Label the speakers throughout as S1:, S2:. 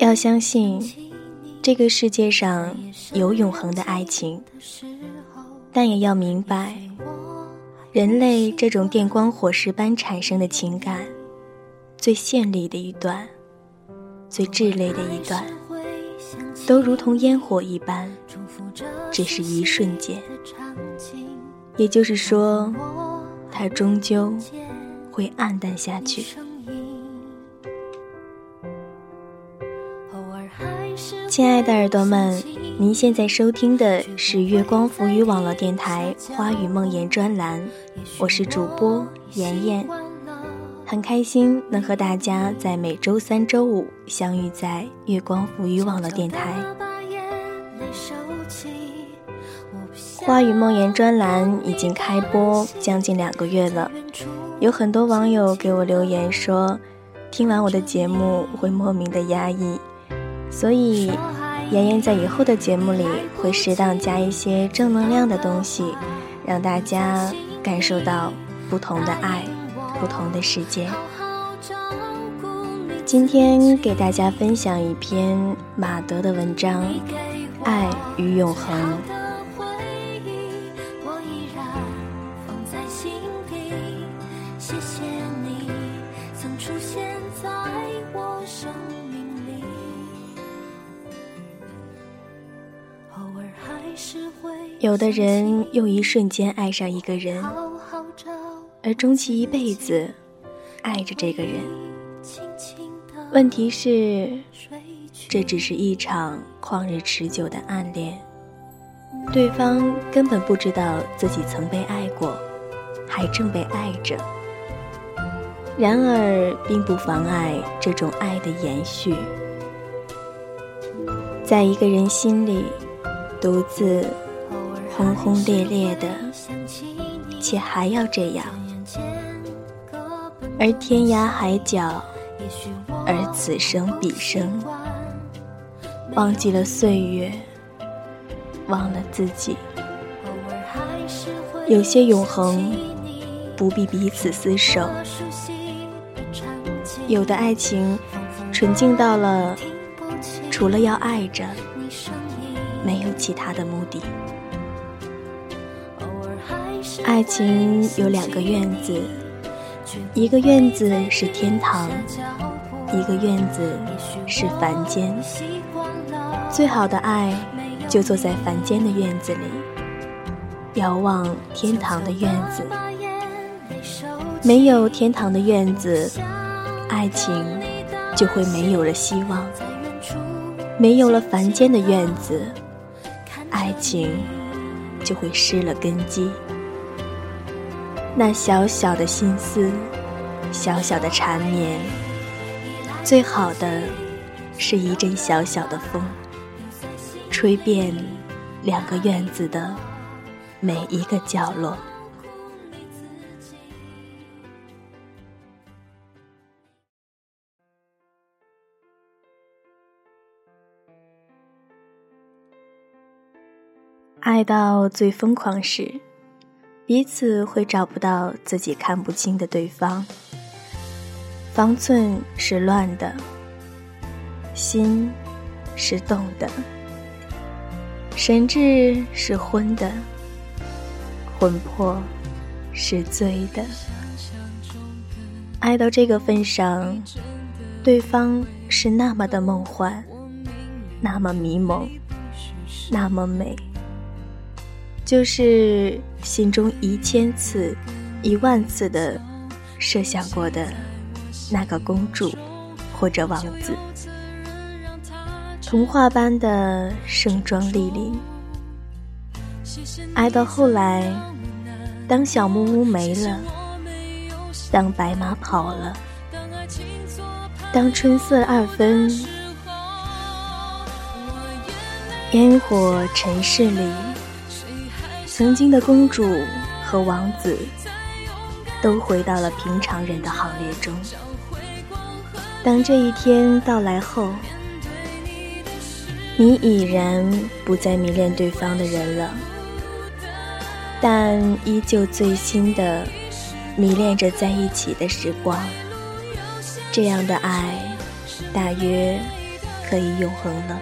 S1: 要相信这个世界上有永恒的爱情，但也要明白，人类这种电光火石般产生的情感，最绚丽的一段，最炽烈的一段，都如同烟火一般，只是一瞬间。也就是说，它终究会暗淡下去。亲爱的耳朵们，您现在收听的是月光浮语网络电台《花语梦言》专栏，我是主播妍妍，很开心能和大家在每周三、周五相遇在月光浮语网络电台。《花语梦言》专栏已经开播将近两个月了，有很多网友给我留言说，听完我的节目会莫名的压抑。所以，妍妍在以后的节目里会适当加一些正能量的东西，让大家感受到不同的爱，不同的世界。今天给大家分享一篇马德的文章《爱与永恒》。有的人用一瞬间爱上一个人，而终其一辈子爱着这个人。问题是，这只是一场旷日持久的暗恋，对方根本不知道自己曾被爱过，还正被爱着。然而，并不妨碍这种爱的延续，在一个人心里独自。轰轰烈烈的，且还要这样，而天涯海角，而此生彼生，忘记了岁月，忘了自己。有些永恒，不必彼此厮守；有的爱情，纯净到了，除了要爱着，没有其他的目的。爱情有两个院子，一个院子是天堂，一个院子是凡间。最好的爱，就坐在凡间的院子里，遥望天堂的院子。没有天堂的院子，爱情就会没有了希望；没有了凡间的院子，爱情就会失了根基。那小小的心思，小小的缠绵，最好的是一阵小小的风，吹遍两个院子的每一个角落。爱到最疯狂时。彼此会找不到自己看不清的对方，方寸是乱的，心是动的，神志是昏的，魂魄是醉的。爱到这个份上，对方是那么的梦幻，那么迷蒙，那么美。就是心中一千次、一万次的设想过的那个公主或者王子，童话般的盛装莅临。爱到后来，当小木屋没了，当白马跑了，当春色二分，烟火尘世里。曾经的公主和王子，都回到了平常人的行列中。当这一天到来后，你已然不再迷恋对方的人了，但依旧醉心的迷恋着在一起的时光。这样的爱，大约可以永恒了。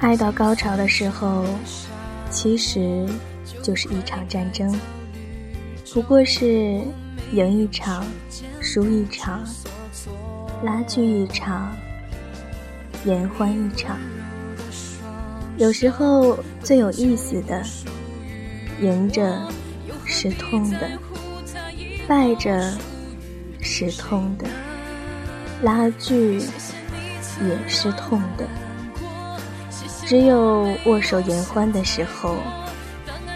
S1: 爱到高潮的时候，其实就是一场战争，不过是赢一场，输一场，拉锯一场，言欢一场。有时候最有意思的，赢着是痛的，败着是痛的，拉锯也是痛的。只有握手言欢的时候，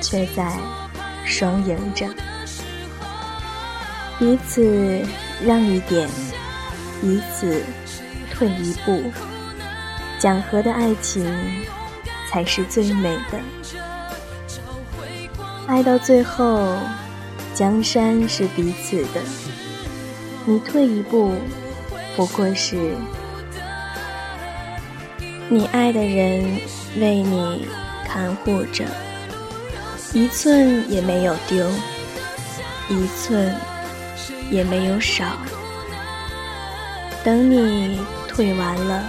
S1: 却在双赢着，彼此让一点，彼此退一步，讲和的爱情才是最美的。爱到最后，江山是彼此的，你退一步，不过是。你爱的人为你看护着，一寸也没有丢，一寸也没有少。等你退完了，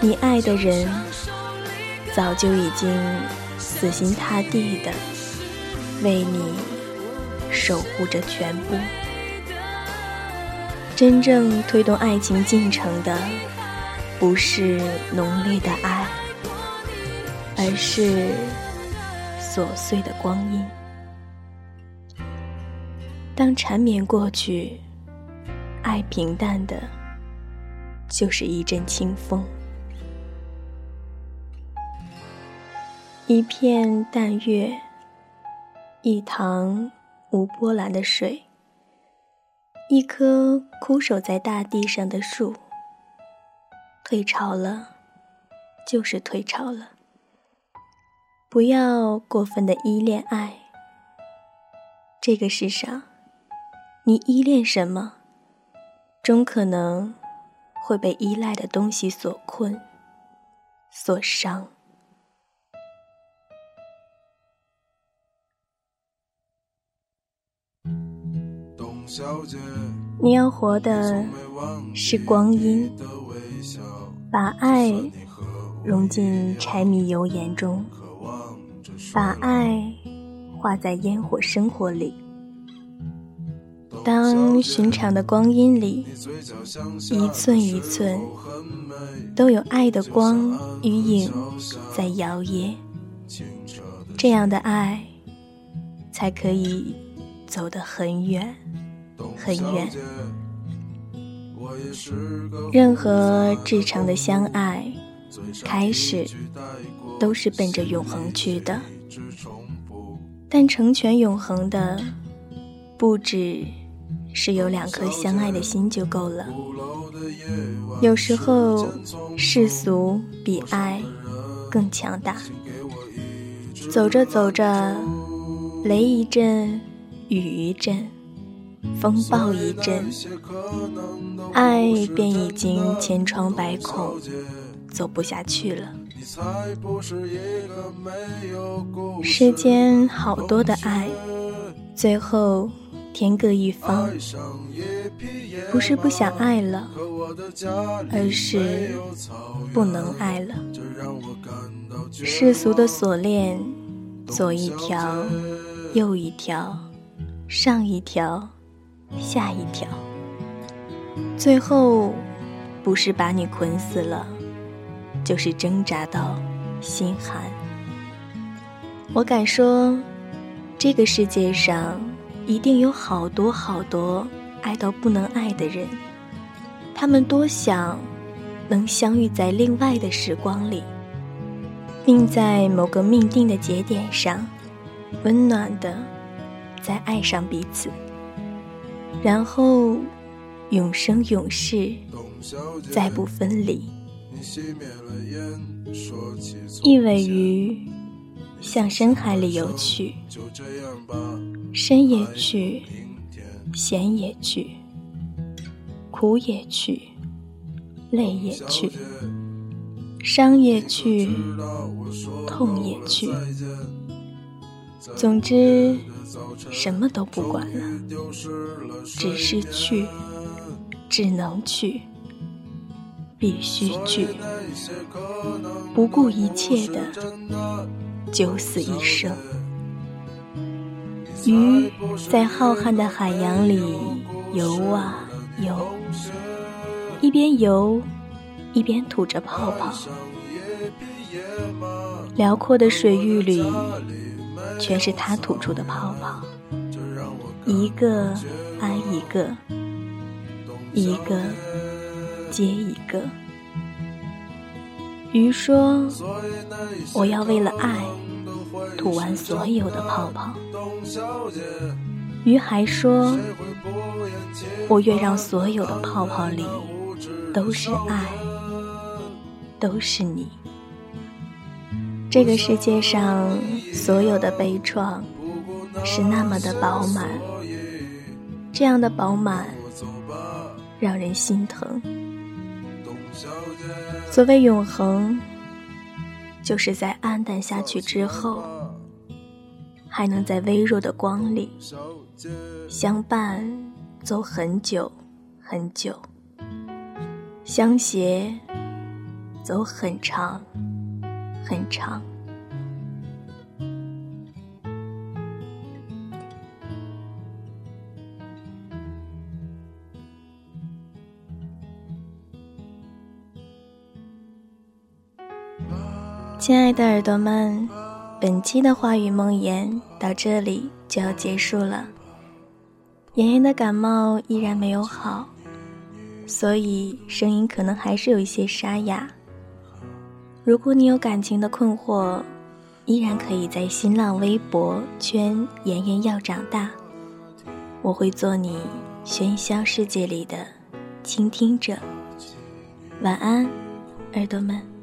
S1: 你爱的人早就已经死心塌地的为你守护着全部。真正推动爱情进程的。不是浓烈的爱，而是琐碎的光阴。当缠绵过去，爱平淡的，就是一阵清风，一片淡月，一塘无波澜的水，一棵枯守在大地上的树。退潮了，就是退潮了。不要过分的依恋爱。这个世上，你依恋什么，终可能会被依赖的东西所困、所伤。你要活的是光阴。把爱融进柴米油盐中，把爱画在烟火生活里。当寻常的光阴里，一寸一寸都有爱的光与影在摇曳，这样的爱才可以走得很远，很远。任何至诚的相爱，开始都是奔着永恒去的。但成全永恒的，不只是有两颗相爱的心就够了。有时候，世俗比爱更强大。走着走着，雷一阵，雨一阵。风暴一阵，爱便已经千疮百孔，走不下去了。世间好多的爱，最后天各一方。不是不想爱了，而是不能爱了。世俗的锁链，左一条，右一条，上一条。下一条，最后不是把你捆死了，就是挣扎到心寒。我敢说，这个世界上一定有好多好多爱到不能爱的人，他们多想能相遇在另外的时光里，并在某个命定的节点上，温暖的再爱上彼此。然后，永生永世，再不分离。意味于向深海里游去，深也去，咸也去，苦也去，累也去，伤也去，痛也去，总之什么都不管了，只是去，只能去，必须去，不顾一切的九死一生。鱼在浩瀚的海洋里游啊游，一边游。一边吐着泡泡，辽阔的水域里全是他吐出的泡泡，一个挨一个，一个接一个。鱼说：“我要为了爱吐完所有的泡泡。”鱼还说：“我愿让所有的泡泡里都是爱。”都是你。这个世界上所有的悲怆，是那么的饱满，这样的饱满，让人心疼。所谓永恒，就是在暗淡下去之后，还能在微弱的光里相伴走很久很久，相携。走很长，很长。亲爱的耳朵们，本期的话语梦言到这里就要结束了。妍妍的感冒依然没有好，所以声音可能还是有一些沙哑。如果你有感情的困惑，依然可以在新浪微博圈“妍妍要长大”，我会做你喧嚣世界里的倾听者。晚安，耳朵们。